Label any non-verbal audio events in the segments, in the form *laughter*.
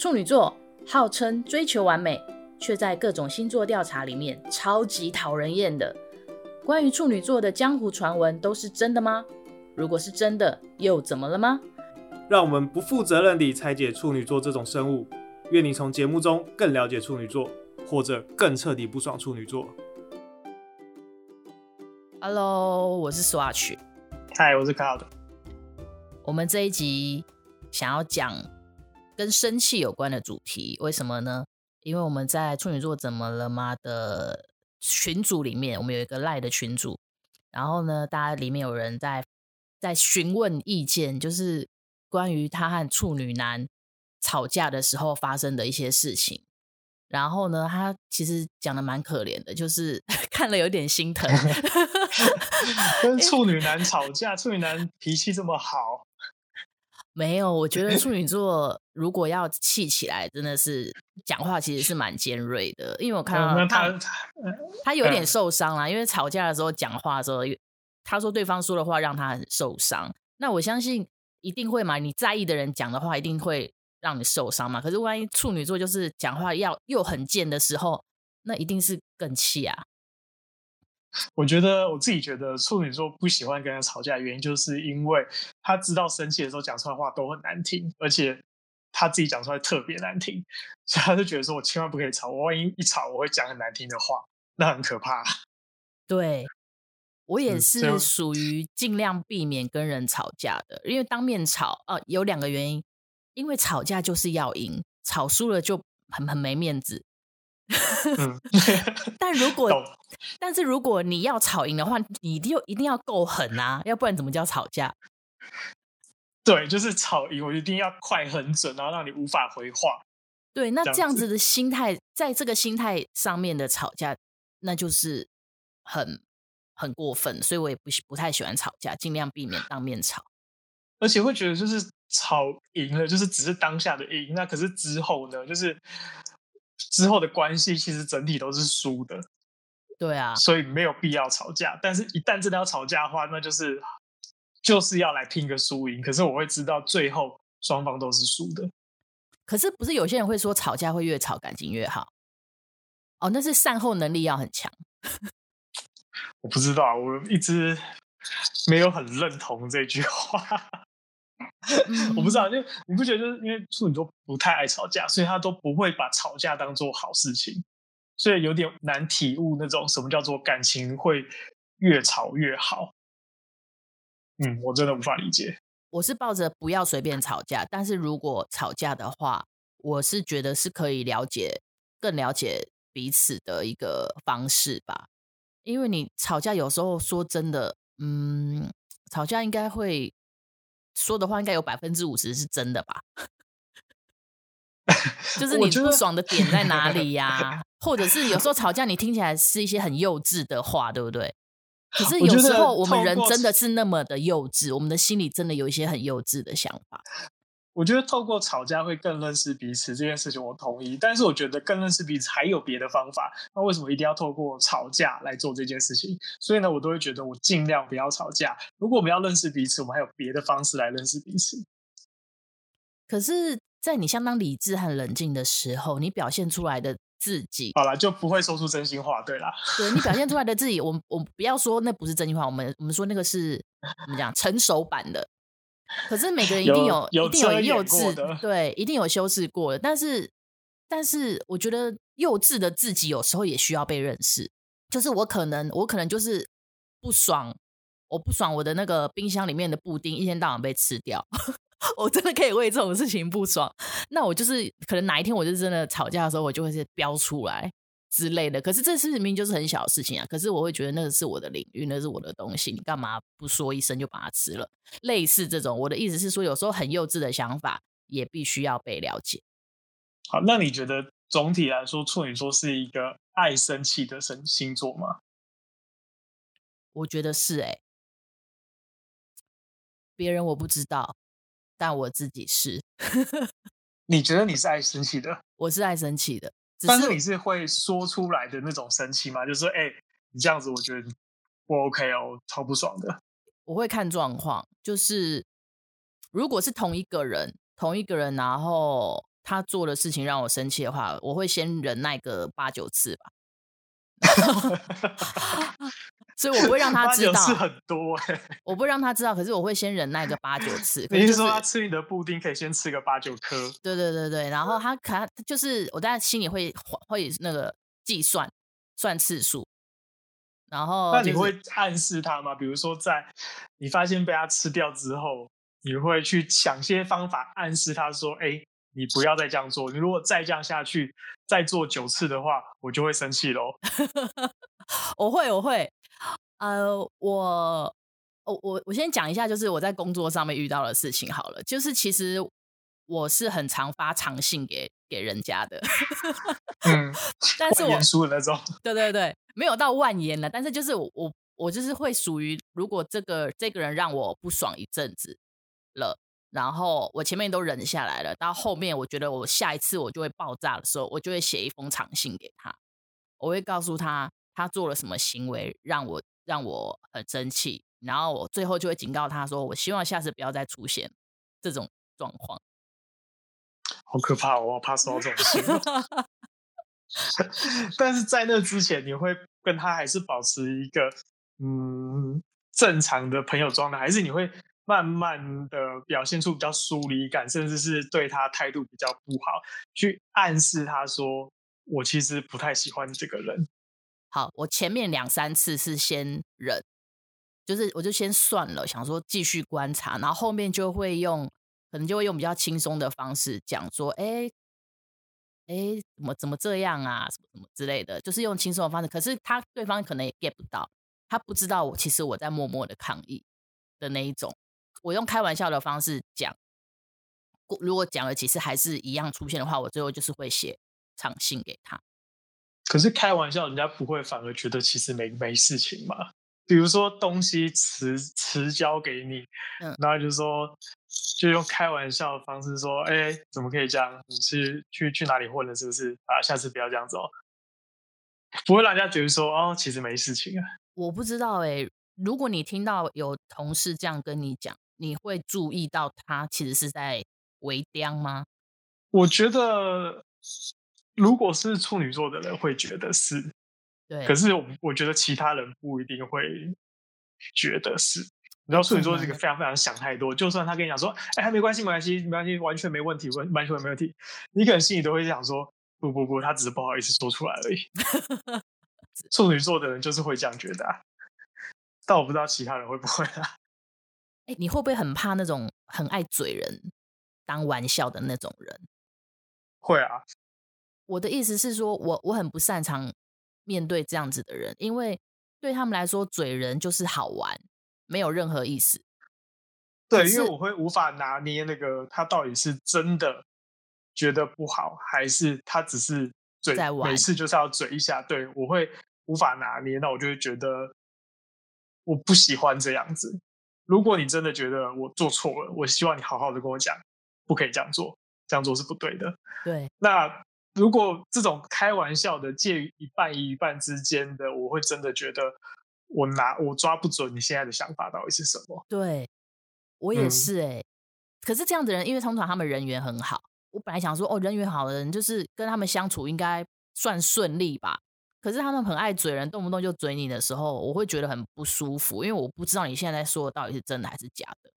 处女座号称追求完美，却在各种星座调查里面超级讨人厌的。关于处女座的江湖传闻都是真的吗？如果是真的，又怎么了吗？让我们不负责任地拆解处女座这种生物。愿你从节目中更了解处女座，或者更彻底不爽处女座。Hello，我是 Swatch。Hi，我是 Cloud。我们这一集想要讲跟生气有关的主题，为什么呢？因为我们在处女座怎么了吗的群组里面，我们有一个赖的群组，然后呢，大家里面有人在在询问意见，就是关于他和处女男吵架的时候发生的一些事情。然后呢，他其实讲的蛮可怜的，就是 *laughs* 看了有点心疼。*laughs* 跟处女男吵架，处女男脾气这么好。没有，我觉得处女 *laughs* 座如果要气起来，真的是讲话其实是蛮尖锐的。因为我看到他，他，他有点受伤啦。因为吵架的时候讲话的时候，他说对方说的话让他很受伤。那我相信一定会嘛，你在意的人讲的话一定会让你受伤嘛。可是万一处女座就是讲话要又很贱的时候，那一定是更气啊。*laughs* 我觉得我自己觉得处女座不喜欢跟人吵架的原因，就是因为他知道生气的时候讲出来话都很难听，而且他自己讲出来特别难听，所以他就觉得说我千万不可以吵，我万一一吵我会讲很难听的话，那很可怕。*laughs* 对，我也是属于尽量避免跟人吵架的，因为当面吵啊，有两个原因，因为吵架就是要赢，吵输了就很很没面子。*laughs* 嗯、*laughs* 但如果，但是如果你要吵赢的话，你一定一定要够狠啊，要不然怎么叫吵架？对，就是吵赢，我一定要快很准，然后让你无法回话。对，那这样子的心态，在这个心态上面的吵架，那就是很很过分，所以我也不不太喜欢吵架，尽量避免当面吵。而且会觉得，就是吵赢了，就是只是当下的赢，那可是之后呢，就是。之后的关系其实整体都是输的，对啊，所以没有必要吵架。但是，一旦真的要吵架的话，那就是就是要来拼个输赢。可是我会知道最后双方都是输的。可是不是有些人会说吵架会越吵感情越好？哦，那是善后能力要很强。我不知道，我一直没有很认同这句话。*laughs* 我不知道，就你不觉得，就是因为处女座不太爱吵架，所以他都不会把吵架当做好事情，所以有点难体悟那种什么叫做感情会越吵越好。嗯，我真的无法理解。我是抱着不要随便吵架，但是如果吵架的话，我是觉得是可以了解、更了解彼此的一个方式吧。因为你吵架有时候说真的，嗯，吵架应该会。说的话应该有百分之五十是真的吧？*laughs* 就是你不爽的点在哪里呀、*laughs* 啊？或者是有时候吵架，你听起来是一些很幼稚的话，对不对？可是有时候我们人真的是那么的幼稚，我们的心里真的有一些很幼稚的想法。我觉得透过吵架会更认识彼此这件事情，我同意。但是我觉得更认识彼此还有别的方法。那为什么一定要透过吵架来做这件事情？所以呢，我都会觉得我尽量不要吵架。如果我们要认识彼此，我们还有别的方式来认识彼此。可是，在你相当理智和冷静的时候，你表现出来的自己，好了，就不会说出真心话。对啦，对，你表现出来的自己，*laughs* 我我不要说那不是真心话，我们我们说那个是怎么讲，成熟版的。可是每个人一定有，有一定有幼稚，对，一定有修饰过的。但是，但是我觉得幼稚的自己有时候也需要被认识。就是我可能，我可能就是不爽，我不爽我的那个冰箱里面的布丁一天到晚被吃掉，*laughs* 我真的可以为这种事情不爽。那我就是可能哪一天我就真的吵架的时候，我就会是飙出来。之类的，可是这事明明就是很小的事情啊！可是我会觉得那个是我的领域，那是我的东西，你干嘛不说一声就把它吃了？类似这种，我的意思是说，有时候很幼稚的想法也必须要被了解。好，那你觉得总体来说，处女座是一个爱生气的星星座吗？我觉得是哎、欸，别人我不知道，但我自己是。*laughs* 你觉得你是爱生气的？我是爱生气的。但是你是会说出来的那种生气吗？就是说，哎、欸，你这样子，我觉得不 OK 哦，超不爽的。我会看状况，就是如果是同一个人，同一个人，然后他做的事情让我生气的话，我会先忍耐个八九次吧。*laughs* 所以我不会让他知道，是很多哎、欸，我不会让他知道，可是我会先忍耐个八九次。你是说他吃你的布丁可以先吃个八九颗？对对对对，然后他可能就是我在心里会会那个计算算次数，然后、就是、那你会暗示他吗？比如说在你发现被他吃掉之后，你会去想些方法暗示他说：“哎，你不要再这样做，你如果再这样下去，再做九次的话，我就会生气喽。*laughs* ”我会，我会。呃，我，我，我，我先讲一下，就是我在工作上面遇到的事情好了。就是其实我是很常发长信给给人家的，嗯，*laughs* 但是我严肃的那种，对对对，没有到万言了。但是就是我我我就是会属于，如果这个这个人让我不爽一阵子了，然后我前面都忍下来了，到后面我觉得我下一次我就会爆炸的时候，我就会写一封长信给他，我会告诉他他做了什么行为让我。让我很生气，然后我最后就会警告他说：“我希望下次不要再出现这种状况。”好可怕，我怕收到这种信。*laughs* 但是在那之前，你会跟他还是保持一个嗯正常的朋友状态，还是你会慢慢的表现出比较疏离感，甚至是对他态度比较不好，去暗示他说：“我其实不太喜欢这个人。”好，我前面两三次是先忍，就是我就先算了，想说继续观察，然后后面就会用，可能就会用比较轻松的方式讲说，哎，哎，怎么怎么这样啊，什么什么之类的，就是用轻松的方式。可是他对方可能也 get 不到，他不知道我其实我在默默的抗议的那一种。我用开玩笑的方式讲，如果讲了几次还是一样出现的话，我最后就是会写长信给他。可是开玩笑，人家不会反而觉得其实没没事情嘛？比如说东西迟迟交给你，嗯，然后就说就用开玩笑的方式说，哎，怎么可以这样？你是去去哪里混了是不是？啊，下次不要这样子哦，不会让人家觉得说哦，其实没事情啊。我不知道哎，如果你听到有同事这样跟你讲，你会注意到他其实是在微刁吗？我觉得。如果是处女座的人会觉得是，对。可是我我觉得其他人不一定会觉得是。你知道处女座是一个非常非常想太多，就算他跟你讲说，哎，没关系，没关系，没关系，完全没问题，完完全没问题，*laughs* 你可能心里都会想说，不不不，他只是不好意思说出来而已。*laughs* 处女座的人就是会这样觉得啊，但我不知道其他人会不会啊。哎，你会不会很怕那种很爱嘴人、当玩笑的那种人？会啊。我的意思是说，我我很不擅长面对这样子的人，因为对他们来说，嘴人就是好玩，没有任何意思。对，因为我会无法拿捏那个他到底是真的觉得不好，还是他只是嘴在玩，每次就是要嘴一下。对，我会无法拿捏，那我就会觉得我不喜欢这样子。如果你真的觉得我做错了，我希望你好好的跟我讲，不可以这样做，这样做是不对的。对，那。如果这种开玩笑的介于一半一半之间的，我会真的觉得我拿我抓不准你现在的想法到底是什么。对，我也是哎、欸嗯。可是这样的人，因为通常他们人缘很好，我本来想说哦，人缘好的人就是跟他们相处应该算顺利吧。可是他们很爱嘴人，动不动就嘴你的时候，我会觉得很不舒服，因为我不知道你现在在说的到底是真的还是假的。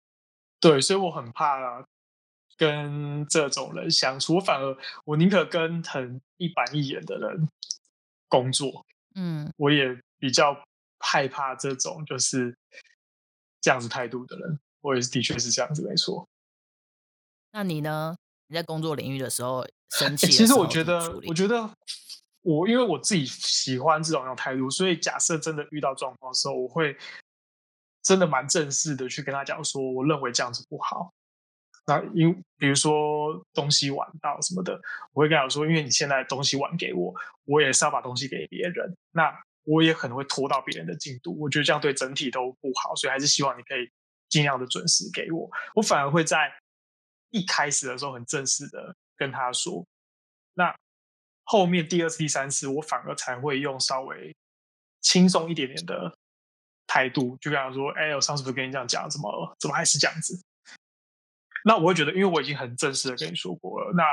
对，所以我很怕啊。跟这种人相处，我反而我宁可跟很一板一眼的人工作。嗯，我也比较害怕这种就是这样子态度的人。我也是，的确是这样子，没错。那你呢？你在工作领域的时候生气？其实我觉得，我觉得我因为我自己喜欢这种样态度，所以假设真的遇到状况的时候，我会真的蛮正式的去跟他讲说，我认为这样子不好。那因比如说东西晚到什么的，我会跟他说，因为你现在东西晚给我，我也是要把东西给别人，那我也可能会拖到别人的进度，我觉得这样对整体都不好，所以还是希望你可以尽量的准时给我。我反而会在一开始的时候很正式的跟他说，那后面第二次、第三次，我反而才会用稍微轻松一点点的态度，就跟他说，哎，我上次不是跟你这样讲，怎么怎么还是这样子？那我会觉得，因为我已经很正式的跟你说过了，那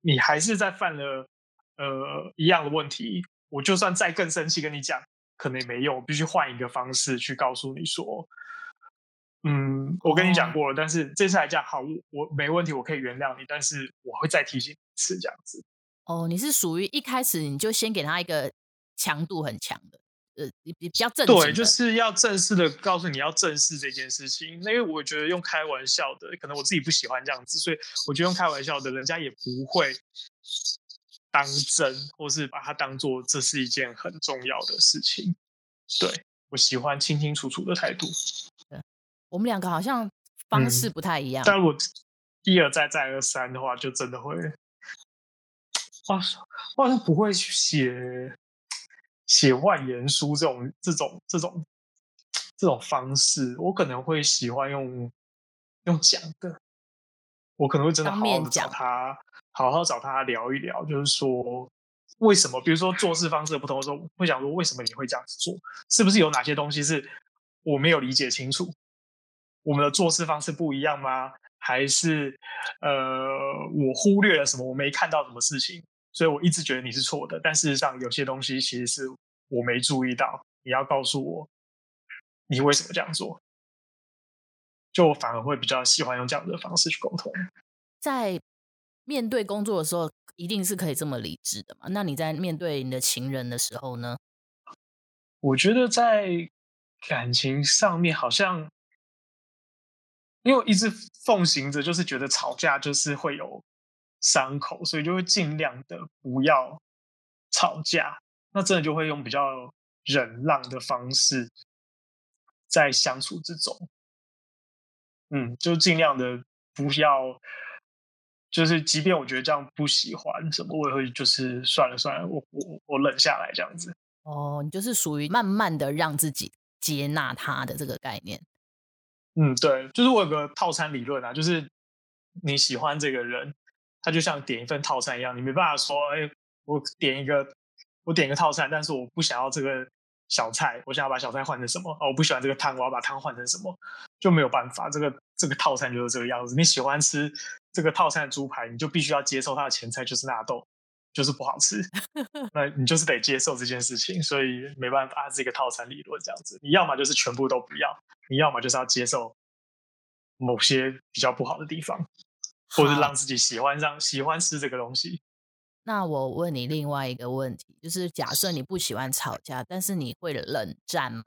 你还是在犯了呃一样的问题，我就算再更生气跟你讲，可能也没用，我必须换一个方式去告诉你说，嗯，我跟你讲过了，哦、但是这次来讲好，我我没问题，我可以原谅你，但是我会再提醒你一次这样子。哦，你是属于一开始你就先给他一个强度很强的。呃，比比较正对，就是要正式的告诉你要正视这件事情。因为我觉得用开玩笑的，可能我自己不喜欢这样子，所以我觉得用开玩笑的，人家也不会当真，或是把它当做这是一件很重要的事情。对，我喜欢清清楚楚的态度。我们两个好像方式不太一样。嗯，但我一而再再而三的话，就真的会，哇，我好像不会去写。写万言书这种这种这种这种方式，我可能会喜欢用用讲的，我可能会真的好好的找他，好好找他聊一聊，就是说为什么，比如说做事方式不同的时候，会想说为什么你会这样子做，是不是有哪些东西是我没有理解清楚？我们的做事方式不一样吗？还是呃我忽略了什么？我没看到什么事情？所以我一直觉得你是错的，但事实上有些东西其实是我没注意到，你要告诉我你为什么这样做，就我反而会比较喜欢用这样的方式去沟通。在面对工作的时候，一定是可以这么理智的嘛？那你在面对你的情人的时候呢？我觉得在感情上面，好像因为我一直奉行着，就是觉得吵架就是会有。伤口，所以就会尽量的不要吵架。那真的就会用比较忍让的方式在相处之中，嗯，就尽量的不要，就是即便我觉得这样不喜欢什么，我也会就是算了算了，我我我忍下来这样子。哦，你就是属于慢慢的让自己接纳他的这个概念。嗯，对，就是我有个套餐理论啊，就是你喜欢这个人。他就像点一份套餐一样，你没办法说，哎，我点一个，我点一个套餐，但是我不想要这个小菜，我想要把小菜换成什么？哦，我不喜欢这个汤，我要把汤换成什么？就没有办法，这个这个套餐就是这个样子。你喜欢吃这个套餐的猪排，你就必须要接受它的前菜就是纳豆，就是不好吃，*laughs* 那你就是得接受这件事情。所以没办法，是一个套餐理论这样子，你要么就是全部都不要，你要么就是要接受某些比较不好的地方。或者让自己喜欢上喜欢吃这个东西。那我问你另外一个问题，就是假设你不喜欢吵架，但是你会冷战吗？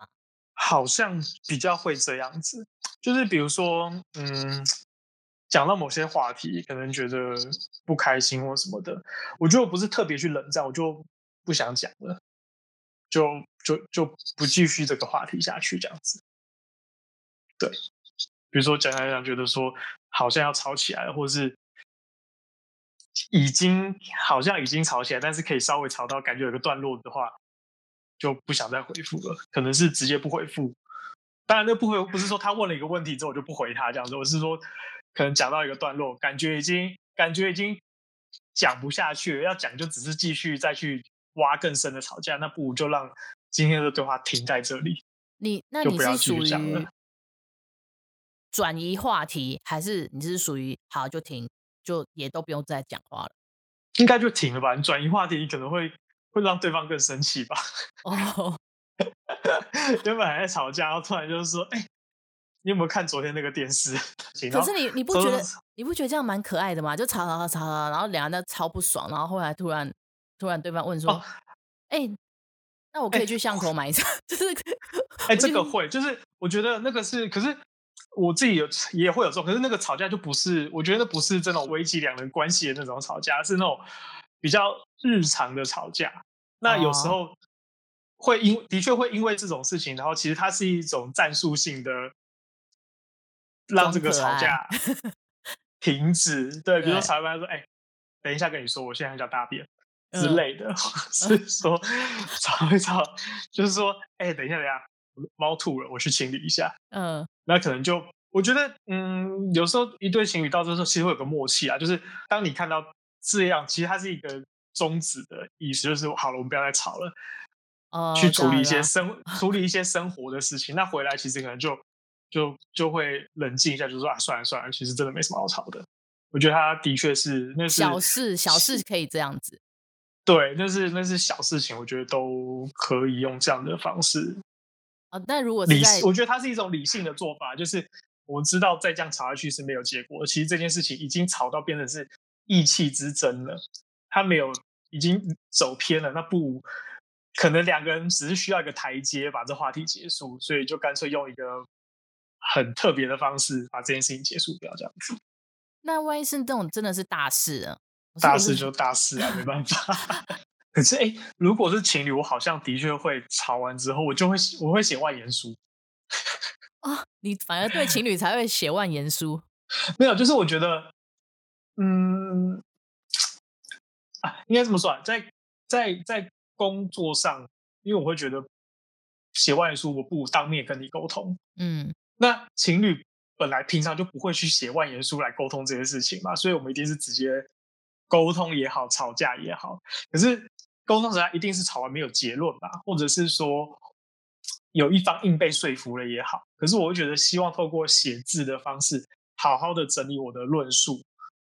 好像比较会这样子，就是比如说，嗯，讲到某些话题，可能觉得不开心或什么的，我觉得我不是特别去冷战，我就不想讲了，就就就不继续这个话题下去，这样子。对，比如说讲讲讲，觉得说。好像要吵起来了，或者是已经好像已经吵起来，但是可以稍微吵到感觉有个段落的话，就不想再回复了。可能是直接不回复。当然，那不回不是说他问了一个问题之后我就不回他这样子，我是说可能讲到一个段落，感觉已经感觉已经讲不下去了，要讲就只是继续再去挖更深的吵架，那不如就让今天的对话停在这里。你那你是属于？转移话题，还是你是属于好就停，就也都不用再讲话了？应该就停了吧？你转移话题，你可能会会让对方更生气吧？哦，*laughs* 原本还在吵架，然后突然就是说：“哎、欸，你有没有看昨天那个电视？”可是你你不觉得你不觉得这样蛮可爱的吗？就吵吵吵吵吵，然后两个人超不爽，然后后来突然突然对方问说：“哎、哦欸，那我可以去巷口买一张？” *laughs* 就是哎，这个会，就是我觉得那个是，可是。我自己有也会有这种，可是那个吵架就不是，我觉得不是这种危及两人关系的那种吵架，是那种比较日常的吵架。那有时候会因的确会因为这种事情，然后其实它是一种战术性的，让这个吵架 *laughs* 停止。对，比如说吵架说：“哎、欸，等一下跟你说，我现在很想大便之类的。嗯”是说吵一吵，就是说：“哎、欸，等一下，等一下。”猫吐了，我去清理一下。嗯，那可能就我觉得，嗯，有时候一对情侣到这时候其实会有个默契啊，就是当你看到这样，其实它是一个终止的意思，就是好了，我们不要再吵了，哦，去处理一些生处理一些生活的事情。那回来其实可能就就就会冷静一下，就说啊，算了算了，其实真的没什么好吵的。我觉得他的确是那是小事，小事可以这样子。对，那是那是小事情，我觉得都可以用这样的方式。啊，但如果我觉得它是一种理性的做法，就是我知道再这样吵下去是没有结果。其实这件事情已经吵到变成是意气之争了，他没有已经走偏了，那不可能两个人只是需要一个台阶把这话题结束，所以就干脆用一个很特别的方式把这件事情结束掉，这样子。那万一是这种真的是大事啊？大事就大事啊，没办法。*laughs* 可是，哎，如果是情侣，我好像的确会吵完之后，我就会我会写万言书。*laughs* 哦，你反而对情侣才会写万言书？没有，就是我觉得，嗯，啊，应该这么说啊，在在在工作上，因为我会觉得写万言书，我不如当面跟你沟通。嗯，那情侣本来平常就不会去写万言书来沟通这些事情嘛，所以我们一定是直接。沟通也好，吵架也好，可是沟通时一定是吵完没有结论吧，或者是说有一方硬被说服了也好。可是我会觉得，希望透过写字的方式，好好的整理我的论述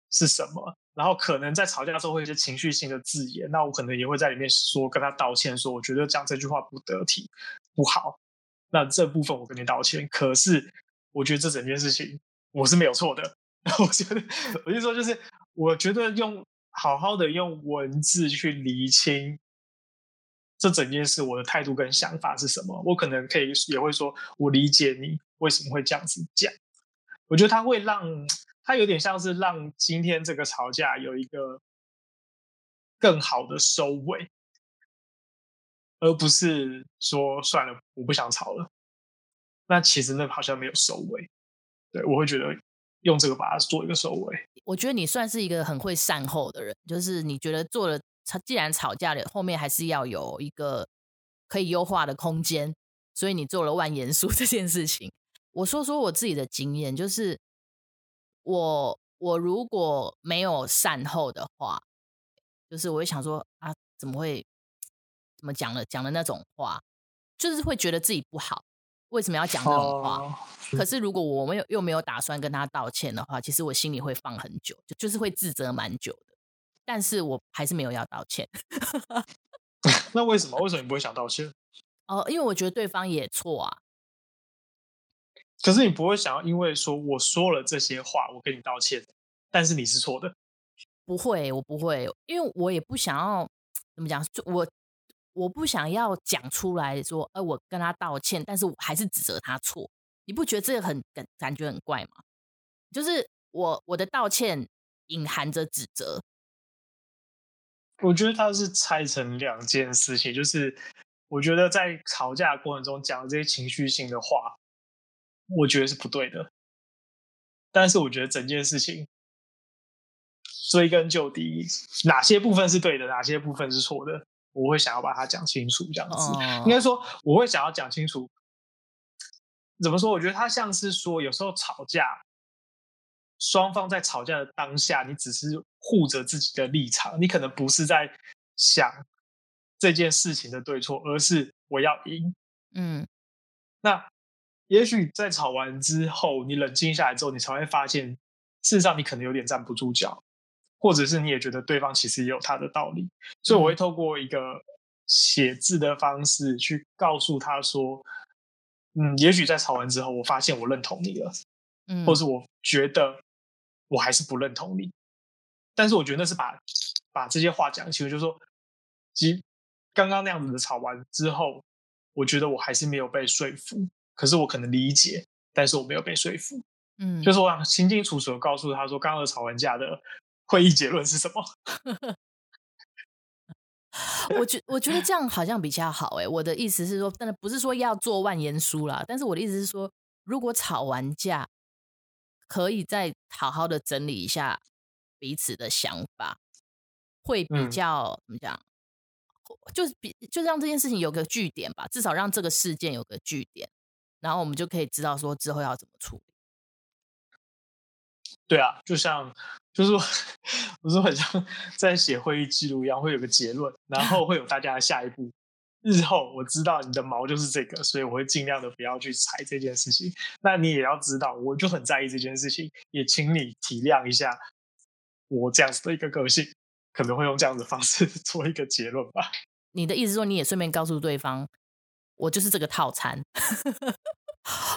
是什么，然后可能在吵架的时候会有一些情绪性的字眼，那我可能也会在里面说跟他道歉，说我觉得讲这句话不得体，不好。那这部分我跟你道歉。可是我觉得这整件事情我是没有错的。*laughs* 我觉得，我就说就是。我觉得用好好的用文字去厘清这整件事，我的态度跟想法是什么？我可能可以也会说，我理解你为什么会这样子讲。我觉得他会让他有点像是让今天这个吵架有一个更好的收尾，而不是说算了，我不想吵了。那其实那好像没有收尾。对，我会觉得。用这个把它做一个收尾。我觉得你算是一个很会善后的人，就是你觉得做了，既然吵架了，后面还是要有一个可以优化的空间，所以你做了万言书 *laughs* 这件事情。我说说我自己的经验，就是我我如果没有善后的话，就是我会想说啊，怎么会怎么讲了讲了那种话，就是会觉得自己不好。为什么要讲这种话可是如果我没有又没有打算跟他道歉的话，其实我心里会放很久，就就是会自责蛮久的。但是我还是没有要道歉。*laughs* *laughs* 那为什么？为什么你不会想道歉？哦，因为我觉得对方也错啊。可是你不会想要，因为说我说了这些话，我跟你道歉，但是你是错的。不会，我不会，因为我也不想要怎么讲，我。我不想要讲出来说，呃，我跟他道歉，但是我还是指责他错。你不觉得这个很感感觉很怪吗？就是我我的道歉隐含着指责。我觉得他是拆成两件事情，就是我觉得在吵架的过程中讲这些情绪性的话，我觉得是不对的。但是我觉得整件事情追根究底，哪些部分是对的，哪些部分是错的。我会想要把它讲清楚，这样子、哦、应该说我会想要讲清楚。怎么说？我觉得他像是说，有时候吵架，双方在吵架的当下，你只是护着自己的立场，你可能不是在想这件事情的对错，而是我要赢。嗯，那也许在吵完之后，你冷静下来之后，你才会发现，事实上你可能有点站不住脚。或者是你也觉得对方其实也有他的道理，所以我会透过一个写字的方式去告诉他说，嗯，也许在吵完之后，我发现我认同你了，嗯，或是我觉得我还是不认同你，但是我觉得那是把把这些话讲清楚，就是说，其实刚刚那样子的吵完之后，我觉得我还是没有被说服，可是我可能理解，但是我没有被说服，嗯，就是我想清清楚楚的告诉他说，刚刚的吵完架的。会议结论是什么？*laughs* 我觉我觉得这样好像比较好哎。我的意思是说，真的不是说要做万言书啦，但是我的意思是说，如果吵完架，可以再好好的整理一下彼此的想法，会比较、嗯、怎么讲？就是比就让这件事情有个据点吧，至少让这个事件有个据点，然后我们就可以知道说之后要怎么处理。对啊，就像。就是说，*laughs* 我说很像 *laughs* 在写会议记录一样，会有个结论，然后会有大家的下一步。日后我知道你的毛就是这个，所以我会尽量的不要去踩这件事情。那你也要知道，我就很在意这件事情，也请你体谅一下我这样子的一个个性，可能会用这样的方式 *laughs* 做一个结论吧。你的意思说，你也顺便告诉对方，我就是这个套餐，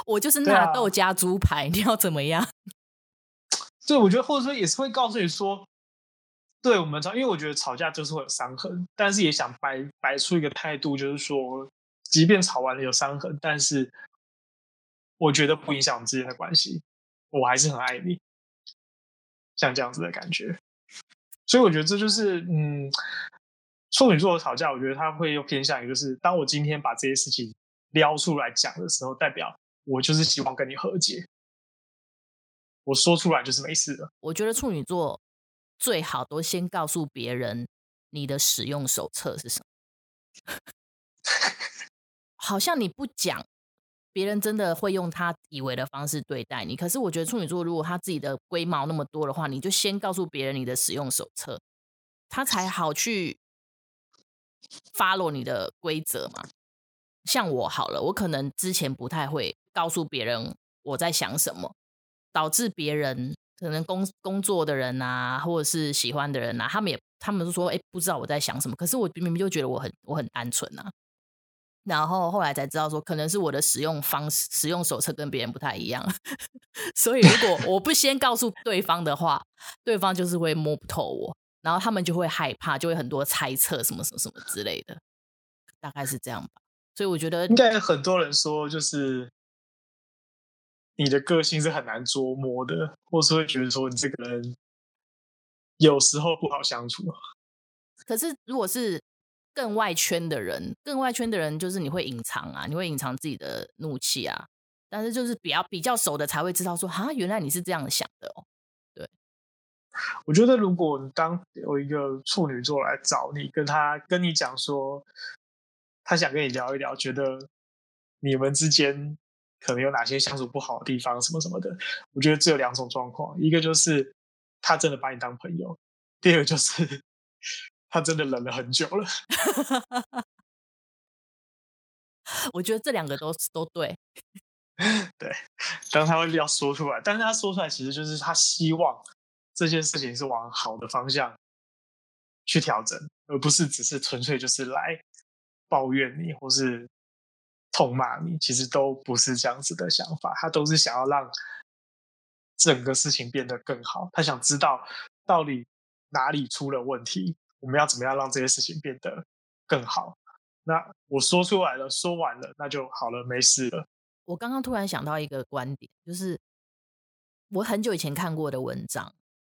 我就是纳豆加猪排，啊、你要怎么样？对，我觉得或者说也是会告诉你说，对我们吵，因为我觉得吵架就是会有伤痕，但是也想摆摆出一个态度，就是说，即便吵完了有伤痕，但是我觉得不影响我们之间的关系，我还是很爱你，像这样子的感觉。所以我觉得这就是，嗯，处女座的吵架，我觉得他会又偏向于，就是当我今天把这些事情撩出来讲的时候，代表我就是希望跟你和解。我说出来就是没事的。我觉得处女座最好都先告诉别人你的使用手册是什么，*laughs* 好像你不讲，别人真的会用他以为的方式对待你。可是我觉得处女座如果他自己的龟毛那么多的话，你就先告诉别人你的使用手册，他才好去 follow 你的规则嘛。像我好了，我可能之前不太会告诉别人我在想什么。导致别人可能工工作的人啊，或者是喜欢的人啊，他们也他们都说，哎，不知道我在想什么。可是我明明就觉得我很我很单纯啊。然后后来才知道说，可能是我的使用方式、使用手册跟别人不太一样。*laughs* 所以如果我不先告诉对方的话，对方就是会摸不透我，然后他们就会害怕，就会很多猜测什么什么什么之类的，大概是这样吧。所以我觉得应该很多人说就是。你的个性是很难捉摸的，或是会觉得说你这个人有时候不好相处。可是如果是更外圈的人，更外圈的人就是你会隐藏啊，你会隐藏自己的怒气啊。但是就是比较比较熟的才会知道说，啊，原来你是这样想的哦。对，我觉得如果你当有一个处女座来找你，跟他跟你讲说，他想跟你聊一聊，觉得你们之间。可能有哪些相处不好的地方，什么什么的，我觉得只有两种状况，一个就是他真的把你当朋友，第二个就是 *laughs* 他真的忍了很久了。*laughs* 我觉得这两个都都对，*laughs* 对，当他会要说出来，但是他说出来其实就是他希望这件事情是往好的方向去调整，而不是只是纯粹就是来抱怨你或是。痛骂你，其实都不是这样子的想法，他都是想要让整个事情变得更好。他想知道到底哪里出了问题，我们要怎么样让这些事情变得更好。那我说出来了，说完了，那就好了，没事了。我刚刚突然想到一个观点，就是我很久以前看过的文章，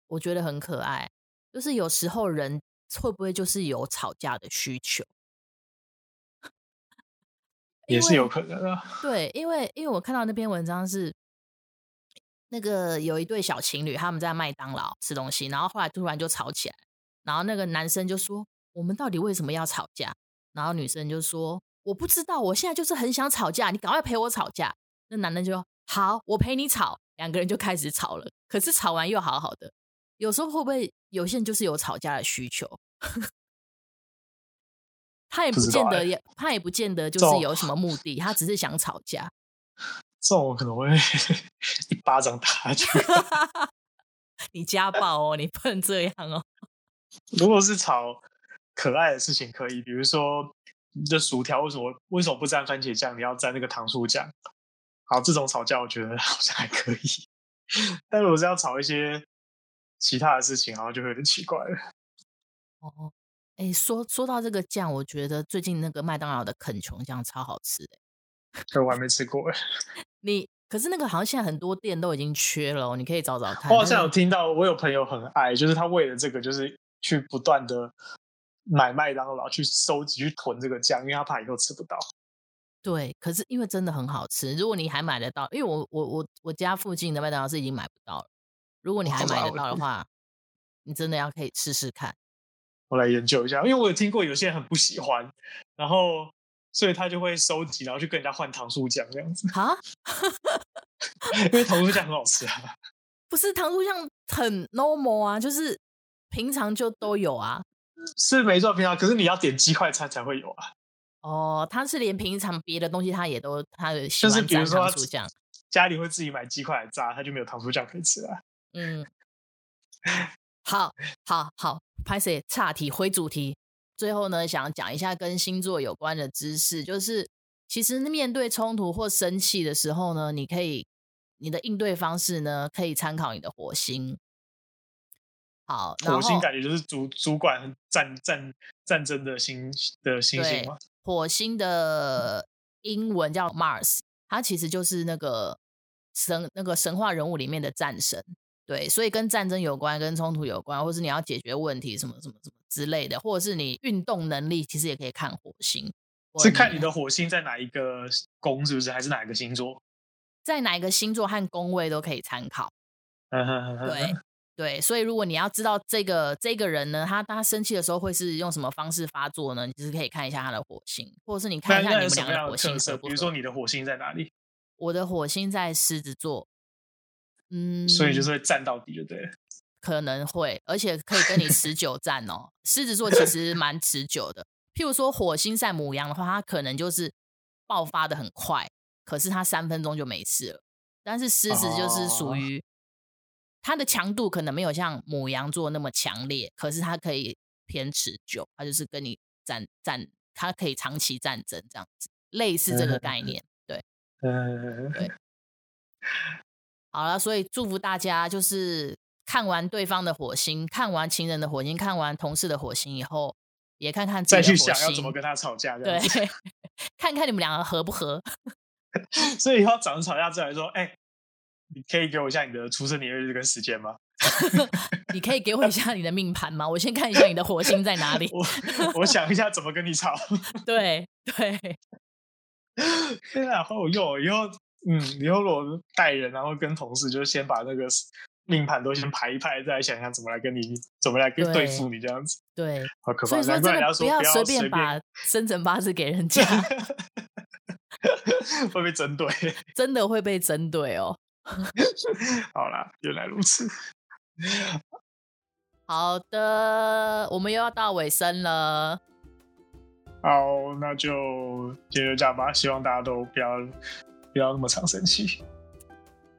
我觉得很可爱。就是有时候人会不会就是有吵架的需求？也是有可能啊。对，因为因为我看到那篇文章是那个有一对小情侣，他们在麦当劳吃东西，然后后来突然就吵起来，然后那个男生就说：“我们到底为什么要吵架？”然后女生就说：“我不知道，我现在就是很想吵架，你赶快陪我吵架。”那男的就说：“好，我陪你吵。”两个人就开始吵了，可是吵完又好好的。有时候会不会有些人就是有吵架的需求？他也不见得也，他也不见得就是有什么目的，他只是想吵架。*laughs* 这种我可能会 *laughs* 一巴掌打下去。*laughs* 你家暴哦，你不能这样哦。如果是吵可爱的事情，可以，比如说你的薯条为什么为什么不沾番茄酱，你要沾那个糖醋酱？好，这种吵架我觉得好像还可以。但如果是要吵一些其他的事情，好像就会有点奇怪了。哦。哎，说说到这个酱，我觉得最近那个麦当劳的肯琼酱超好吃的。这我还没吃过哎。*laughs* 你可是那个好像现在很多店都已经缺了，你可以找找看。我好像有听到，我有朋友很爱，就是他为了这个，就是去不断的买麦当劳去收集、去囤这个酱，因为他怕以后吃不到。对，可是因为真的很好吃，如果你还买得到，因为我我我我家附近的麦当劳是已经买不到了。如果你还买得到的 *laughs* 话，你真的要可以试试看。我来研究一下，因为我有听过有些人很不喜欢，然后所以他就会收集，然后去跟人家换糖醋酱这样子。啊？*laughs* 因为糖醋酱很好吃啊。不是糖醋酱很 normal 啊，就是平常就都有啊。是没错，平常可是你要点鸡块餐才会有啊。哦，他是连平常别的东西他也都他的喜欢蘸糖醋酱，家里会自己买鸡块来炸，他就没有糖醋酱可以吃了。嗯。*laughs* 好，好，好，拍谢岔题回主题。最后呢，想讲一下跟星座有关的知识，就是其实面对冲突或生气的时候呢，你可以你的应对方式呢，可以参考你的火星。好，火星感觉就是主主管战战战争的星的星星嘛。火星的英文叫 Mars，它其实就是那个神那个神话人物里面的战神。对，所以跟战争有关，跟冲突有关，或是你要解决问题什么什么什么之类的，或者是你运动能力，其实也可以看火星。是看你的火星在哪一个宫，是不是？还是哪一个星座？在哪一个星座和宫位都可以参考。对对，所以如果你要知道这个这个人呢，他他生气的时候会是用什么方式发作呢？你其实可以看一下他的火星，或者是你看一下你们两个的火星色。比如说你的火星在哪里？我的火星在狮子座。嗯，所以就是会战到底，对不对？可能会，而且可以跟你持久战哦。狮子座其实蛮持久的。譬如说火星在母羊的话，它可能就是爆发的很快，可是它三分钟就没事了。但是狮子就是属于它的强度可能没有像母羊座那么强烈，可是它可以偏持久，它就是跟你战战，它可以长期战争这样子，类似这个概念。对，对。好了，所以祝福大家，就是看完对方的火星，看完情人的火星，看完同事的火星以后，也看看自己的火星，再去想要怎么跟他吵架。对，*laughs* 看看你们两个合不合。*laughs* 所以以后早上吵架之后来说，哎、欸，你可以给我一下你的出生年月日跟时间吗？*laughs* 你可以给我一下你的命盘吗？我先看一下你的火星在哪里。我我想一下怎么跟你吵。对对。天啊，好有用！以后。嗯，以后如果带人，然后跟同事，就先把那个命盘都先排一排，再想想怎么来跟你，怎么来跟对付你这样子。对，好可怕。所以说，真的不要随便把 *laughs* 生辰八字给人家，*laughs* 会被针对，*laughs* 真的会被针对哦。好啦，原来如此。好的，我们又要到尾声了。好，那就今天就这样吧。希望大家都不要。不要那么常生气。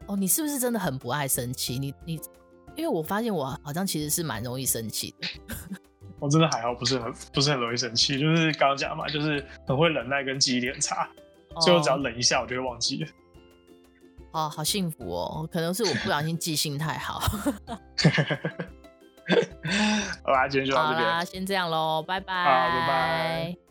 哦，你是不是真的很不爱生气？你你，因为我发现我好像其实是蛮容易生气的。*laughs* 我真的还好，不是很不是很容易生气，就是刚刚讲嘛，就是很会忍耐跟记忆力很差，哦、所以我只要忍一下，我就会忘记了。哦，好幸福哦，可能是我不小心记性太好。*laughs* 好啦，今天就到这边，先这样喽，拜拜，好，拜拜。